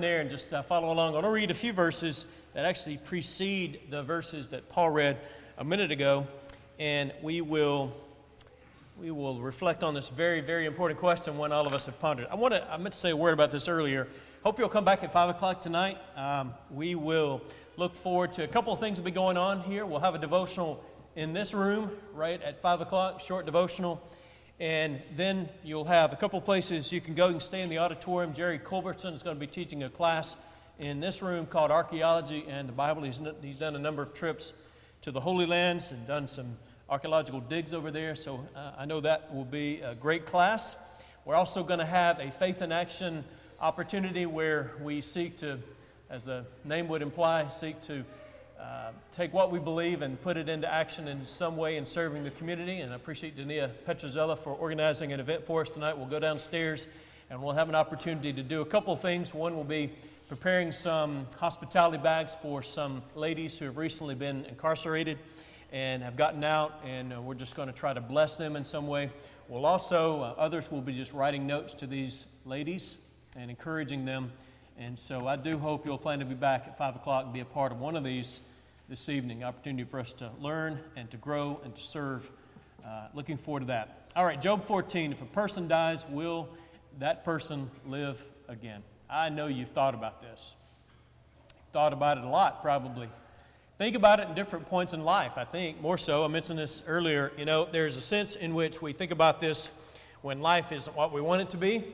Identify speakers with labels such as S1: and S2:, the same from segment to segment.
S1: there and just uh, follow along. I'm going to read a few verses that actually precede the verses that Paul read a minute ago, and we will we will reflect on this very, very important question, one all of us have pondered. I want to I meant to say a word about this earlier. Hope you'll come back at five o'clock tonight. Um, we will look forward to a couple of things will be going on here. We'll have a devotional in this room right at five o'clock, short devotional. And then you'll have a couple places you can go. Can stay in the auditorium. Jerry Culbertson is going to be teaching a class in this room called Archaeology and the Bible. He's, he's done a number of trips to the Holy Lands and done some archaeological digs over there. So uh, I know that will be a great class. We're also going to have a faith in action opportunity where we seek to, as the name would imply, seek to uh, take what we believe and put it into action in some way in serving the community. And I appreciate Dania Petrozella for organizing an event for us tonight. We'll go downstairs and we'll have an opportunity to do a couple of things. One will be preparing some hospitality bags for some ladies who have recently been incarcerated and have gotten out, and uh, we're just going to try to bless them in some way. We'll also, uh, others will be just writing notes to these ladies and encouraging them and so I do hope you'll plan to be back at 5 o'clock and be a part of one of these this evening. Opportunity for us to learn and to grow and to serve. Uh, looking forward to that. All right, Job 14. If a person dies, will that person live again? I know you've thought about this. You've thought about it a lot, probably. Think about it in different points in life, I think, more so. I mentioned this earlier. You know, there's a sense in which we think about this when life isn't what we want it to be,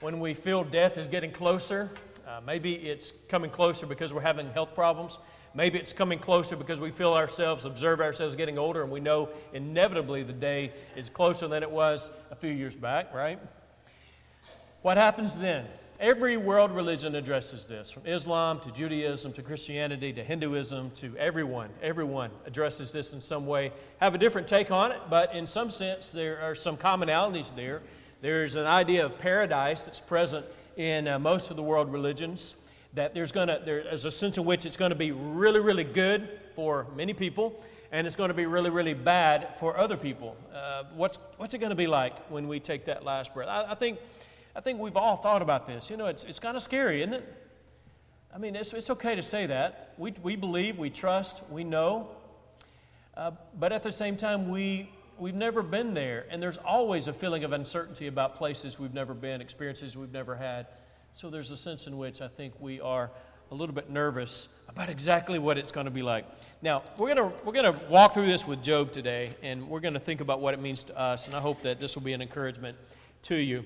S1: when we feel death is getting closer, uh, maybe it's coming closer because we're having health problems. Maybe it's coming closer because we feel ourselves, observe ourselves getting older, and we know inevitably the day is closer than it was a few years back, right? What happens then? Every world religion addresses this, from Islam to Judaism to Christianity to Hinduism to everyone. Everyone addresses this in some way. Have a different take on it, but in some sense, there are some commonalities there. There's an idea of paradise that's present in uh, most of the world religions that there's going to there's a sense in which it's going to be really really good for many people and it's going to be really really bad for other people. Uh, what's what's it going to be like when we take that last breath? I, I, think i think we've all thought about this. You know it's, it's kind of scary isn't it? I mean it's, it's okay to say that. We, we believe we trust we know. Uh, but at the same time we we've never been there, and there's always a feeling of uncertainty about places we've never been, experiences we've never had. So there's a sense in which I think we are a little bit nervous about exactly what it's going to be like. Now, we're going to we're going to walk through this with Job today, and we're going to think about what it means to us, and I hope that this will be an encouragement to you.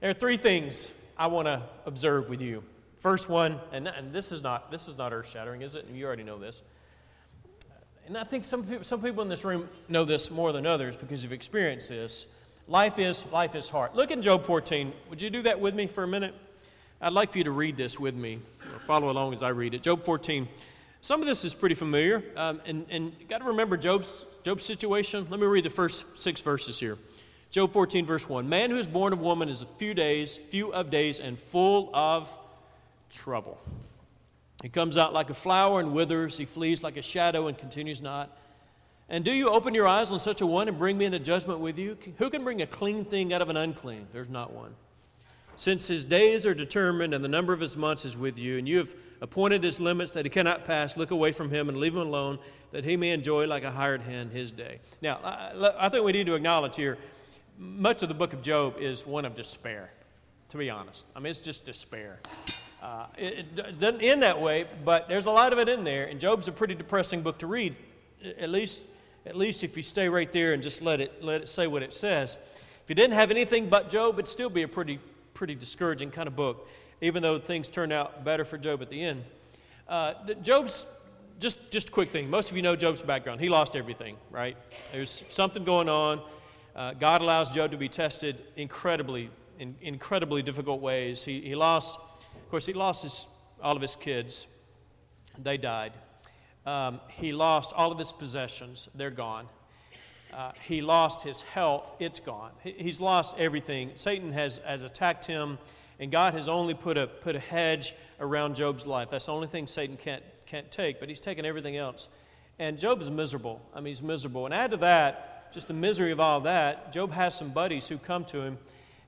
S1: There are three things I want to observe with you. First one, and, and this is not this is not earth shattering, is it? You already know this and I think some people, some people in this room know this more than others because you've experienced this. Life is life is hard. Look in Job 14. Would you do that with me for a minute? I'd like for you to read this with me, or follow along as I read it. Job 14. Some of this is pretty familiar, um, and, and you got to remember Job's, Job's situation. Let me read the first six verses here. Job 14, verse 1. Man who is born of woman is a few days, few of days, and full of trouble. He comes out like a flower and withers. He flees like a shadow and continues not. And do you open your eyes on such a one and bring me into judgment with you? Who can bring a clean thing out of an unclean? There's not one. Since his days are determined and the number of his months is with you, and you have appointed his limits that he cannot pass, look away from him and leave him alone, that he may enjoy like a hired hand his day. Now, I think we need to acknowledge here much of the book of Job is one of despair, to be honest. I mean, it's just despair. Uh, it, it, doesn't end that way, but there's a lot of it in there. And Job's a pretty depressing book to read, at least, at least if you stay right there and just let it, let it say what it says. If you didn't have anything but Job, it'd still be a pretty, pretty discouraging kind of book, even though things turn out better for Job at the end. Uh, Job's just, just a quick thing. Most of you know Job's background. He lost everything, right? There's something going on. Uh, God allows Job to be tested incredibly, in incredibly difficult ways. He, he lost of course, he lost his, all of his kids, they died. Um, he lost all of his possessions, they're gone. Uh, he lost his health, it's gone. He's lost everything. Satan has, has attacked him, and God has only put a, put a hedge around Job's life. That's the only thing Satan can't, can't take, but he's taken everything else. And Job is miserable. I mean, he's miserable. And add to that, just the misery of all that, Job has some buddies who come to him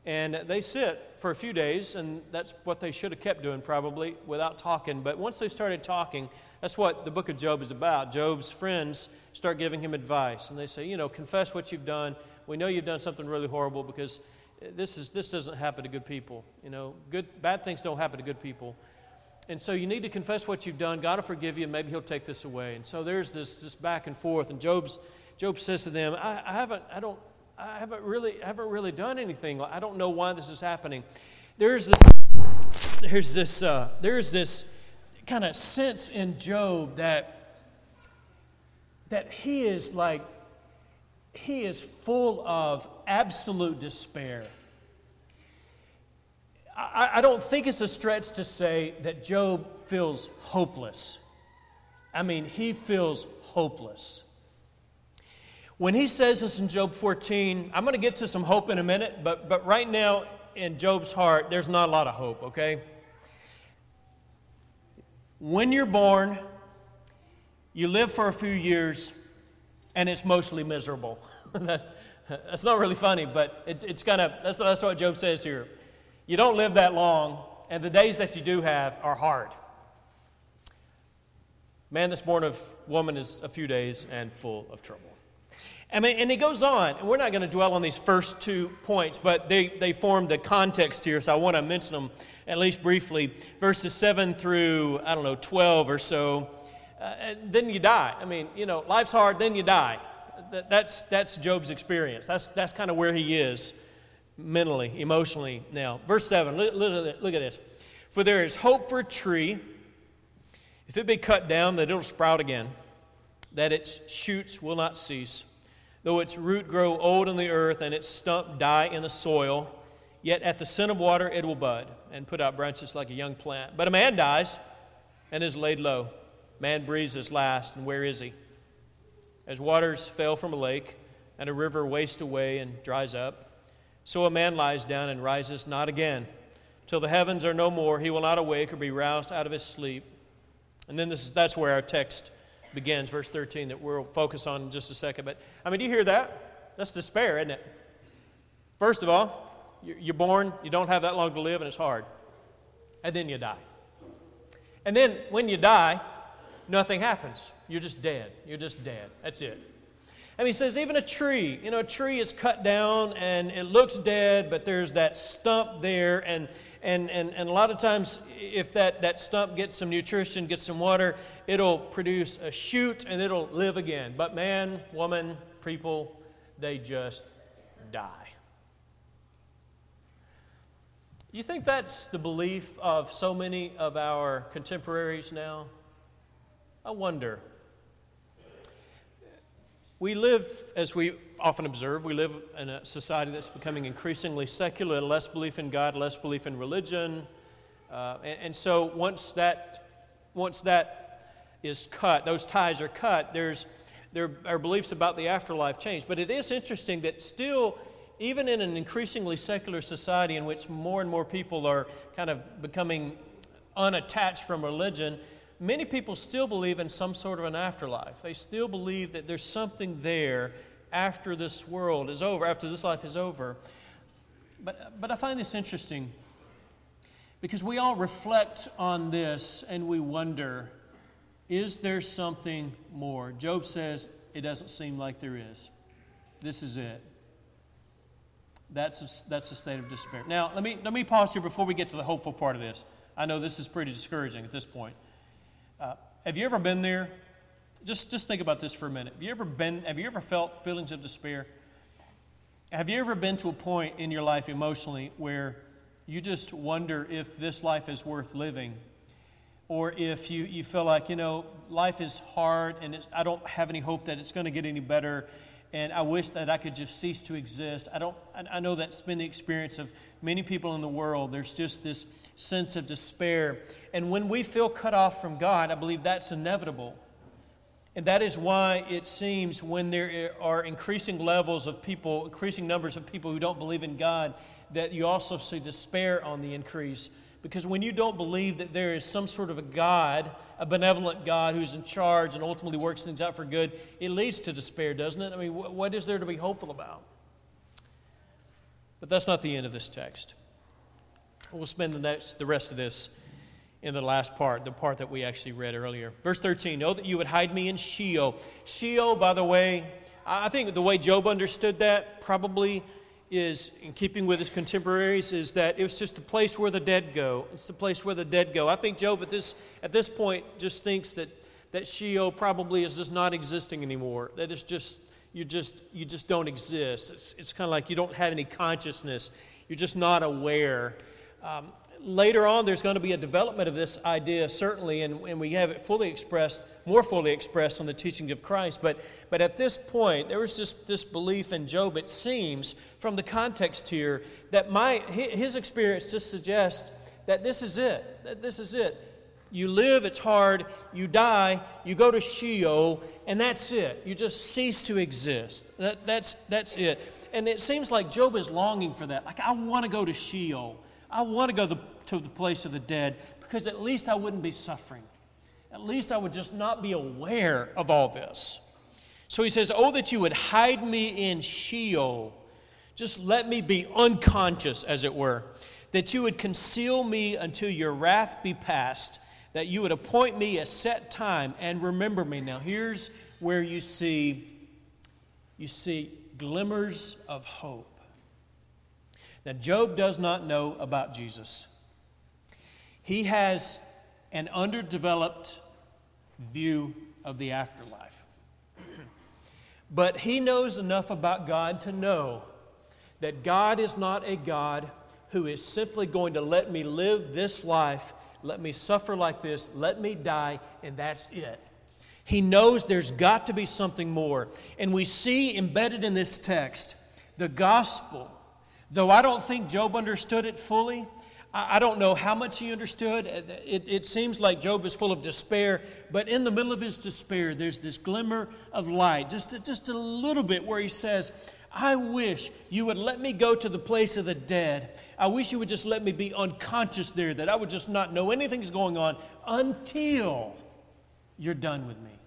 S1: And they sit for a few days, and that's what they should have kept doing probably without talking. But once they started talking, that's what the book of Job is about. Job's friends start giving him advice, and they say, You know, confess what you've done. We know you've done something really horrible because this, is, this doesn't happen to good people. You know, good, bad things don't happen to good people. And so you need to confess what you've done. God will forgive you, and maybe He'll take this away. And so there's this, this back and forth. And Job's, Job says to them, I, I haven't, I don't, I haven't really, haven't really done anything. I don't know why this is happening. There's this, there's this, uh, there's this kind of sense in Job that, that he is like, he is full of absolute despair. I, I don't think it's a stretch to say that Job feels hopeless. I mean, he feels hopeless. When he says this in Job 14, I'm going to get to some hope in a minute, but, but right now in Job's heart, there's not a lot of hope, okay? When you're born, you live for a few years, and it's mostly miserable. that, that's not really funny, but it, it's kind of, that's, that's what Job says here. You don't live that long, and the days that you do have are hard. Man that's born of woman is a few days and full of trouble. I mean, and he goes on, and we're not going to dwell on these first two points, but they, they form the context here, so I want to mention them at least briefly. Verses 7 through, I don't know, 12 or so. Uh, then you die. I mean, you know, life's hard, then you die. That, that's, that's Job's experience. That's, that's kind of where he is mentally, emotionally now. Verse 7, look, look, look at this. For there is hope for a tree, if it be cut down, that it'll sprout again, that its shoots will not cease Though its root grow old in the earth and its stump die in the soil, yet at the scent of water it will bud and put out branches like a young plant. But a man dies and is laid low. Man breathes his last, and where is he? As waters fail from a lake, and a river wastes away and dries up, so a man lies down and rises not again. Till the heavens are no more, he will not awake or be roused out of his sleep. And then this is, that's where our text begins, verse 13, that we'll focus on in just a second. But I mean, do you hear that? That's despair, isn't it? First of all, you're born, you don't have that long to live, and it's hard. And then you die. And then when you die, nothing happens. You're just dead. You're just dead. That's it. And he says, even a tree, you know, a tree is cut down and it looks dead, but there's that stump there, and and, and, and a lot of times, if that, that stump gets some nutrition, gets some water, it'll produce a shoot and it'll live again. But man, woman, people, they just die. You think that's the belief of so many of our contemporaries now? I wonder. We live, as we often observe, we live in a society that's becoming increasingly secular, less belief in God, less belief in religion. Uh, and, and, so once that, once that is cut, those ties are cut, there's, there are beliefs about the afterlife change. But it is interesting that still, even in an increasingly secular society in which more and more people are kind of becoming unattached from religion, many people still believe in some sort of an afterlife. They still believe that there's something there after this world is over, after this life is over. But, but I find this interesting because we all reflect on this and we wonder is there something more? Job says, it doesn't seem like there is. This is it. That's a, that's a state of despair. Now, let me, let me pause here before we get to the hopeful part of this. I know this is pretty discouraging at this point. Uh, have you ever been there just, just think about this for a minute. Have you ever been, have you ever felt feelings of despair? Have you ever been to a point in your life emotionally where you just wonder if this life is worth living? Or if you, you feel like, you know, life is hard and I don't have any hope that it's going to get any better and I wish that I could just cease to exist. I don't I know that's been the experience of many people in the world. There's just this sense of despair. And when we feel cut off from God, I believe that's inevitable. And that is why it seems when there are increasing levels of people, increasing numbers of people who don't believe in God, that you also see despair on the increase. Because when you don't believe that there is some sort of a God, a benevolent God who's in charge and ultimately works things out for good, it leads to despair, doesn't it? I mean, what is there to be hopeful about? But that's not the end of this text. We'll spend the next the rest of this in the last part, the part that we actually read earlier. Verse 13, know that you would hide me in Sheol. Sheol, by the way, I think the way Job understood that probably is in keeping with his contemporaries is that it was just a place where the dead go. It's the place where the dead go. I think Job at this at this point just thinks that that Sheol probably is just not existing anymore. That it's just you just you just don't exist. It's, it's kind of like you don't have any consciousness. You're just not aware. Um, later on, there's going to be a development of this idea, certainly, and, and we have it fully expressed, more fully expressed on the teaching of Christ. But, but at this point, there was just this belief in Job, it seems, from the context here, that my, his experience just suggests that this is it. That this is it. You live, it's hard, you die, you go to Sheol, and that's it. You just cease to exist. That, that's, that's it. And it seems like Job is longing for that. Like, I want to go to Sheol. I want to go the, to the place of the dead because at least I wouldn't be suffering. At least I would just not be aware of all this. So he says, Oh, that you would hide me in Sheol. Just let me be unconscious, as it were. That you would conceal me until your wrath be past. That you would appoint me a set time and remember me. Now, here's where you see, you see glimmers of hope. Now, Job does not know about Jesus. He has an underdeveloped view of the afterlife. but he knows enough about God to know that God is not a God who is simply going to let me live this life, let me suffer like this, let me die, and that's it. He knows there's got to be something more. And we see embedded in this text the gospel Though I don't think Job understood it fully, I don't know how much he understood. Uh, it, it, seems like Job is full of despair, but in the middle of his despair, there's this glimmer of light, just, just a little bit, where he says, I wish you would let me go to the place of the dead. I wish you would just let me be unconscious there, that I would just not know anything's going on until you're done with me,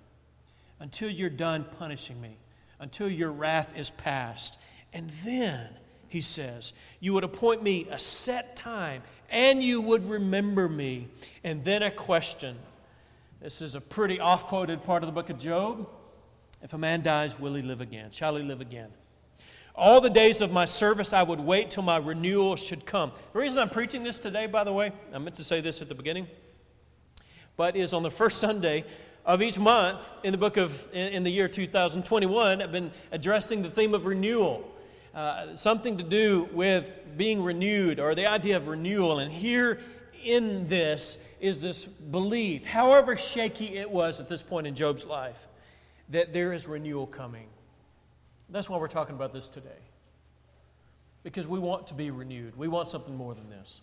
S1: until you're done punishing me, until your wrath is past. And then he says. You would appoint me a set time, and you would remember me. And then a question. This is a pretty off quoted part of the book of Job. If a man dies, will he live again? Shall he live again? All the days of my service, I would wait till my renewal should come. The reason I'm preaching this today, by the way, I meant to say this at the beginning, but is on the first Sunday of each month in the book of, in the year 2021, I've been addressing the theme of renewal. Uh, something to do with being renewed or the idea of renewal. And here in this is this belief, however shaky it was at this point in Job's life, that there is renewal coming. That's why we're talking about this today. Because we want to be renewed, we want something more than this.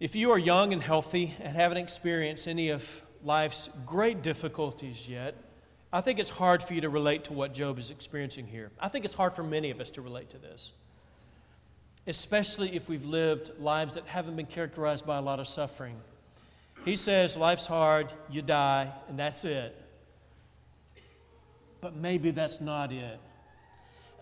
S1: If you are young and healthy and haven't experienced any of life's great difficulties yet, I think it's hard for you to relate to what Job is experiencing here. I think it's hard for many of us to relate to this, especially if we've lived lives that haven't been characterized by a lot of suffering. He says, Life's hard, you die, and that's it. But maybe that's not it.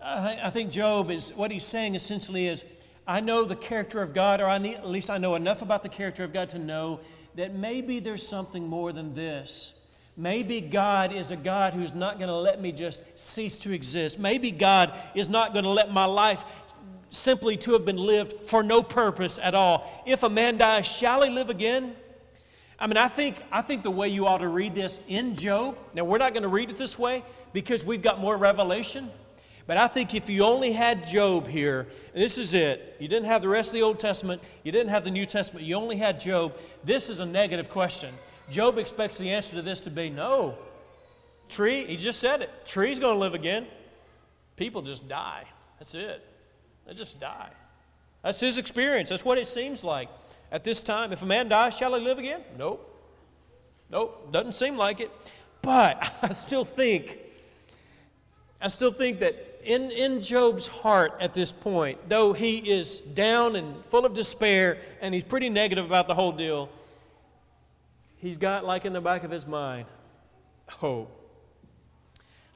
S1: I think Job is, what he's saying essentially is, I know the character of God, or I need, at least I know enough about the character of God to know that maybe there's something more than this. Maybe God is a God who's not going to let me just cease to exist. Maybe God is not going to let my life simply to have been lived for no purpose at all. If a man dies, shall he live again? I mean, I think, I think the way you ought to read this in Job, now we're not going to read it this way because we've got more revelation. But I think if you only had Job here, this is it. You didn't have the rest of the Old Testament, you didn't have the New Testament, you only had Job. This is a negative question. Job expects the answer to this to be no. Tree, he just said it. Tree's going to live again. People just die. That's it. They just die. That's his experience. That's what it seems like at this time. If a man dies, shall he live again? Nope. Nope. Doesn't seem like it. But I still think, I still think that in, in Job's heart at this point, though he is down and full of despair and he's pretty negative about the whole deal, he's got, like in the back of his mind, hope.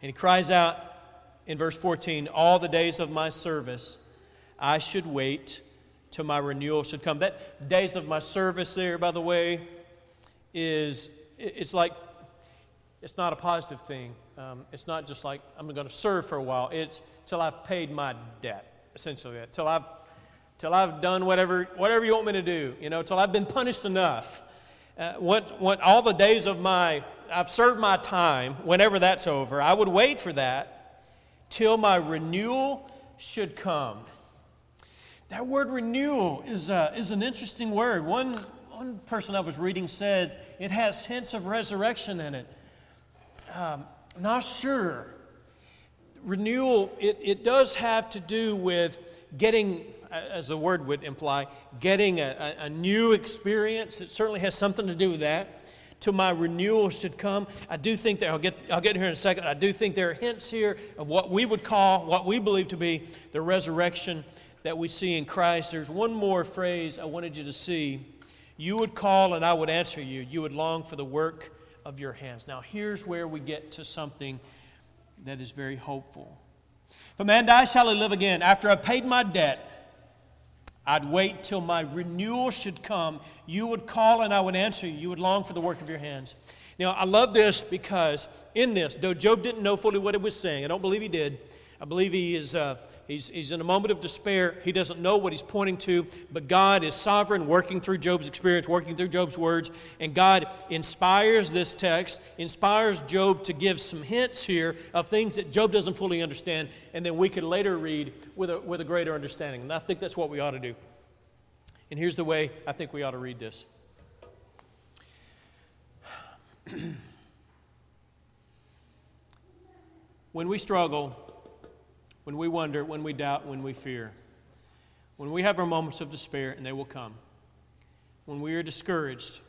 S1: And he cries out in verse 14 All the days of my service, I should wait till my renewal should come. That days of my service there, by the way, is it's like it's not a positive thing. Um, it's not just like I'm going to serve for a while. It's till I've paid my debt, essentially. Till I've till I've done whatever whatever you want me to do. You know, till I've been punished enough. Uh, what what all the days of my I've served my time. Whenever that's over, I would wait for that till my renewal should come. That word renewal is, uh, is an interesting word. One, one person I was reading says it has hints of resurrection in it. Um, not sure. Renewal, it, it does have to do with getting, as the word would imply, getting a, a, a new experience. It certainly has something to do with that till my renewal should come. I do think that I'll get, I'll get here in a second. I do think there are hints here of what we would call, what we believe to be the resurrection that we see in Christ. There's one more phrase I wanted you to see. You would call and I would answer you. You would long for the work of your hands. Now, here's where we get to something that is very hopeful. If a man dies, shall he live again? After I've paid my debt, I'd wait till my renewal should come. You would call and I would answer you. You would long for the work of your hands. Now, I love this because in this, though Job didn't know fully what it was saying, I don't believe he did. I believe he is. Uh, He's, he's in a moment of despair. He doesn't know what he's pointing to, but God is sovereign, working through Job's experience, working through Job's words. And God inspires this text, inspires Job to give some hints here of things that Job doesn't fully understand, and then we could later read with a, with a greater understanding. And I think that's what we ought to do. And here's the way I think we ought to read this. when we struggle, when we wonder, when we doubt, when we fear, when we have our moments of despair, and they will come, when we are discouraged,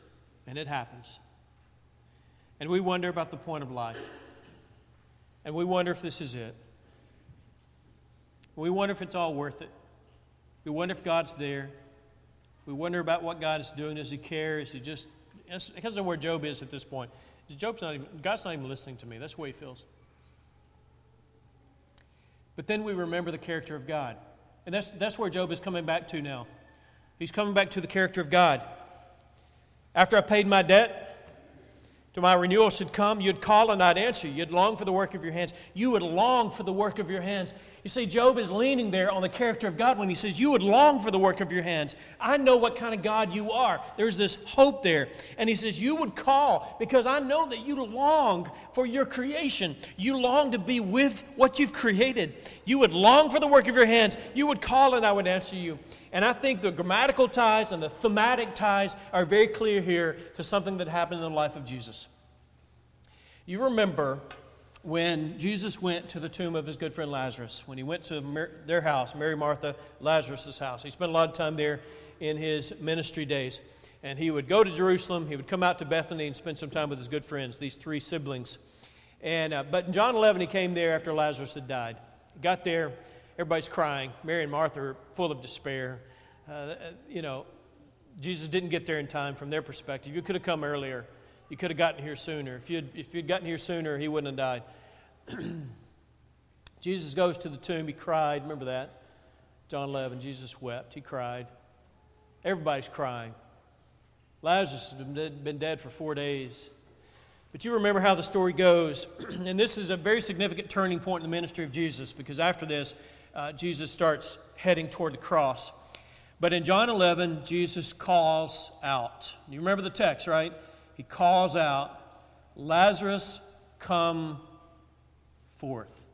S1: and it happens, and we wonder about the point of life, and we wonder if this is it. We wonder if it's all worth it. We wonder if God's there. We wonder about what God is doing. Does He care? Is He just. Because of where Job is at this point. Job's not even, God's not even listening to me. That's the way he feels. But then we remember the character of God. And that's, that's where Job is coming back to now. He's coming back to the character of God. After I paid my debt, to my renewal should come, you'd call and I'd answer. You'd long for the work of your hands. You would long for the work of your hands. You see, Job is leaning there on the character of God when he says, You would long for the work of your hands. I know what kind of God you are. There's this hope there. And he says, You would call because I know that you long for your creation. You long to be with what you've created. You would long for the work of your hands. You would call and I would answer you. And I think the grammatical ties and the thematic ties are very clear here to something that happened in the life of Jesus. You remember when Jesus went to the tomb of his good friend Lazarus, when he went to their house, Mary, Martha, Lazarus' house. He spent a lot of time there in his ministry days. And he would go to Jerusalem, he would come out to Bethany and spend some time with his good friends, these three siblings. And, uh, but in John 11, he came there after Lazarus had died. He got there, Everybody's crying. Mary and Martha are full of despair. Uh, you know, Jesus didn't get there in time from their perspective. You could have come earlier. You could have gotten here sooner. If you'd, if you'd gotten here sooner, he wouldn't have died. Jesus goes to the tomb. He cried. Remember that? John 11. Jesus wept. He cried. Everybody's crying. Lazarus has been been dead for four days. But you remember how the story goes. and this is a very significant turning point in the ministry of Jesus because after this, uh, Jesus starts heading toward the cross. But in John 11, Jesus calls out. You remember the text, right? He calls out, Lazarus, come forth.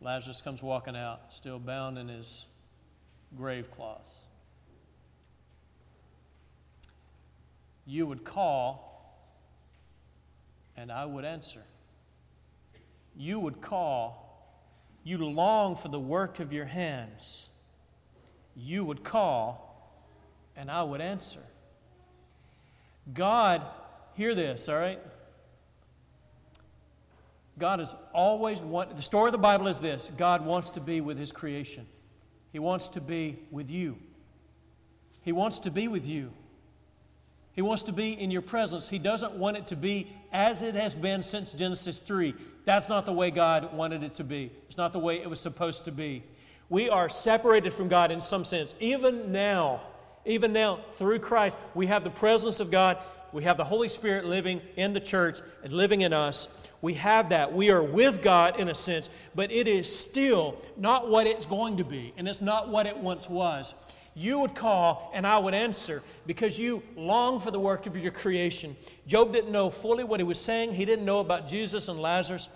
S1: Lazarus comes walking out, still bound in his grave cloths. You would call, and I would answer. You would call, you long for the work of your hands, you would call and I would answer. God, hear this, all right? God is always want the story of the Bible is this God wants to be with his creation. He wants to be with you. He wants to be with you. He wants to be in your presence. He doesn't want it to be as it has been since Genesis 3. That's not the way God wanted it to be. It's not the way it was supposed to be. We are separated from God in some sense. Even now, even now, through Christ, we have the presence of God. We have the Holy Spirit living in the church and living in us. We have that. We are with God in a sense, but it is still not what it's going to be, and it's not what it once was. You would call, and I would answer because you long for the work of your creation. Job didn't know fully what he was saying, he didn't know about Jesus and Lazarus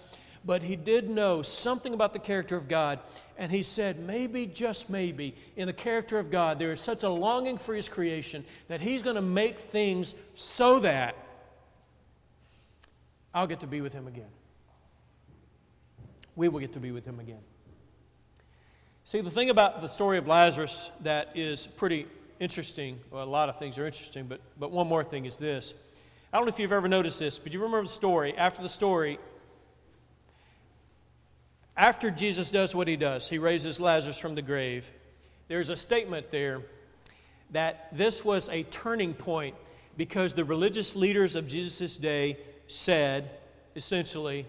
S1: but he did know something about the character of God. And he said, maybe, just maybe, in the character of God, there is such a longing for his creation that he's going to make things so that I'll get to be with him again. We will get to be with him again. See, the thing about the story of Lazarus that is pretty interesting, well, a lot of things are interesting, but, but one more thing is this. I don't know if you've ever noticed this, but you remember the story. After the story, after Jesus does what he does, he raises Lazarus from the grave, there's a statement there that this was a turning point because the religious leaders of Jesus' day said, essentially,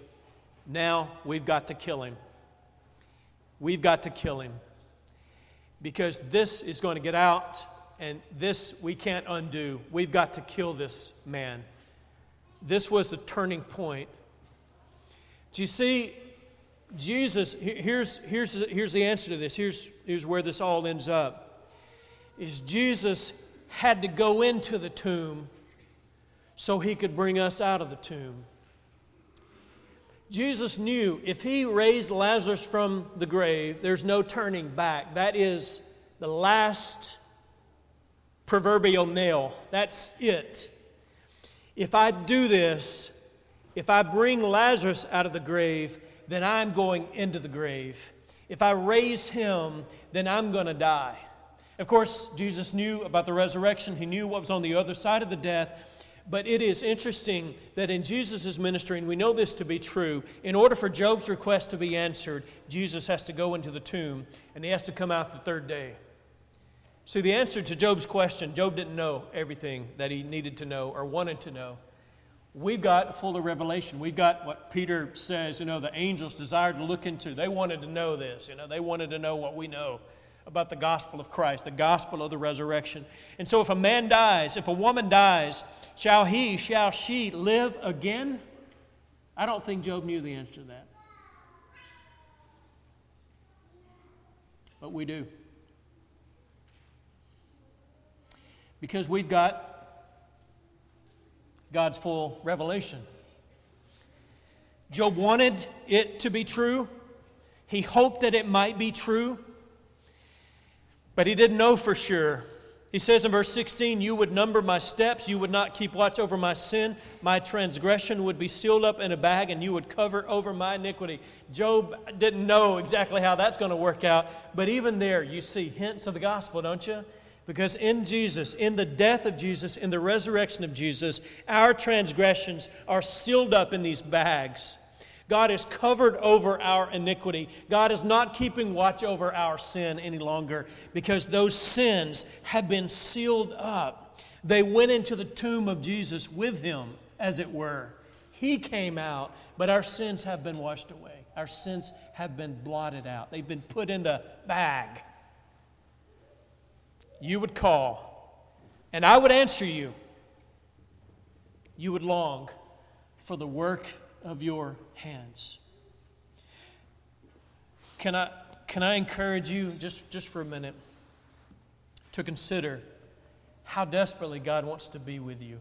S1: now we've got to kill him. We've got to kill him because this is going to get out and this we can't undo. We've got to kill this man. This was the turning point. Do you see Jesus, here's, here's, here's the answer to this. Here's, here's where this all ends up. Is Jesus had to go into the tomb so he could bring us out of the tomb. Jesus knew if he raised Lazarus from the grave, there's no turning back. That is the last proverbial nail. That's it. If I do this, if I bring Lazarus out of the grave, then I'm going into the grave. If I raise him, then I'm going to die. Of course, Jesus knew about the resurrection, he knew what was on the other side of the death. But it is interesting that in Jesus' ministry, and we know this to be true, in order for Job's request to be answered, Jesus has to go into the tomb and he has to come out the third day. See, the answer to Job's question, Job didn't know everything that he needed to know or wanted to know. We've got fuller revelation. We've got what Peter says, you know, the angels desired to look into. They wanted to know this, you know, they wanted to know what we know about the gospel of Christ, the gospel of the resurrection. And so if a man dies, if a woman dies, shall he, shall she live again? I don't think Job knew the answer to that. But we do. Because we've got God's full revelation. Job wanted it to be true. He hoped that it might be true, but he didn't know for sure. He says in verse 16, You would number my steps, you would not keep watch over my sin, my transgression would be sealed up in a bag, and you would cover over my iniquity. Job didn't know exactly how that's going to work out, but even there, you see hints of the gospel, don't you? Because in Jesus, in the death of Jesus, in the resurrection of Jesus, our transgressions are sealed up in these bags. God is covered over our iniquity. God is not keeping watch over our sin any longer because those sins have been sealed up. They went into the tomb of Jesus with him, as it were. He came out, but our sins have been washed away. Our sins have been blotted out. They've been put in the bag you would call, and I would answer you. You would long for the work of your hands. Can I, can I encourage you, just, just for a minute, to consider how desperately God wants to be with you?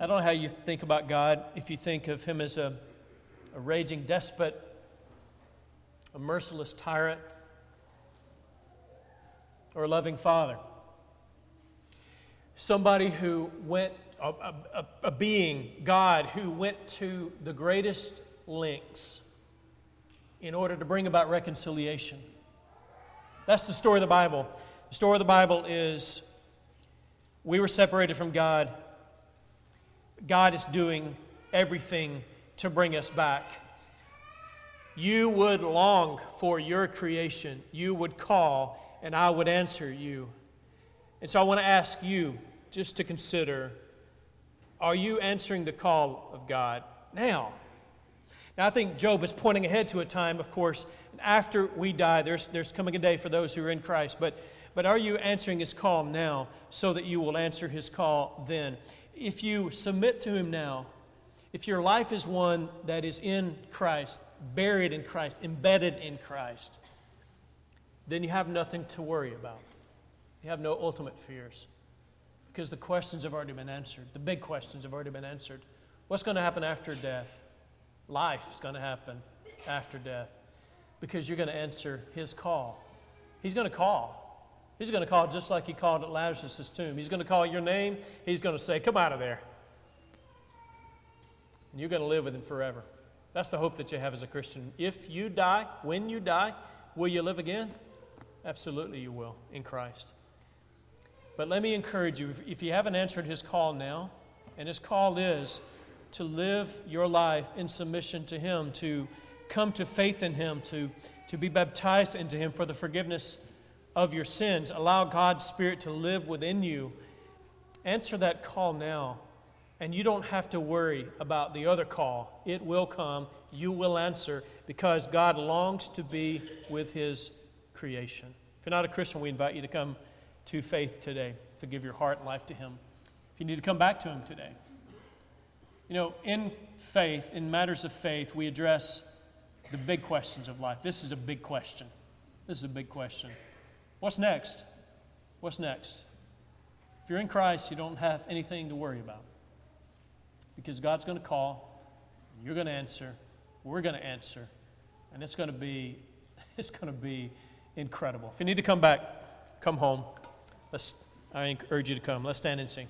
S1: I don't know how you think about God if you think of Him as a, a raging despot, a merciless tyrant or a loving father. Somebody who went, a, a, a, being, God, who went to the greatest lengths in order to bring about reconciliation. That's the story of the Bible. The story of the Bible is we were separated from God. God is doing everything to bring us back. You would long for your creation. You would call and I would answer you. And so I want to ask you just to consider are you answering the call of God now? Now, I think Job is pointing ahead to a time, of course, after we die, there's, there's coming a day for those who are in Christ. But, but are you answering his call now so that you will answer his call then? If you submit to him now, if your life is one that is in Christ, buried in Christ, embedded in Christ, then you have nothing to worry about. You have no ultimate fears because the questions have already been answered. The big questions have already been answered. What's going to happen after death? Life is going to happen after death because you're going to answer his call. He's going to call. He's going to call just like he called at Lazarus' tomb. He's going to call your name. He's going to say, Come out of there. And you're going to live with him forever. That's the hope that you have as a Christian. If you die, when you die, will you live again? Absolutely, you will in Christ. But let me encourage you if you haven't answered his call now, and his call is to live your life in submission to him, to come to faith in him, to, to be baptized into him for the forgiveness of your sins, allow God's Spirit to live within you, answer that call now. And you don't have to worry about the other call. It will come. You will answer because God longs to be with his creation. If you're not a Christian, we invite you to come to faith today, to give your heart and life to Him. If you need to come back to Him today. You know, in faith, in matters of faith, we address the big questions of life. This is a big question. This is a big question. What's next? What's next? If you're in Christ, you don't have anything to worry about because God's going to call, you're going to answer, we're going to answer, and it's going to be, it's going to be incredible. If you need to come back, come home. Let's, I urge you to come. Let's stand and sing.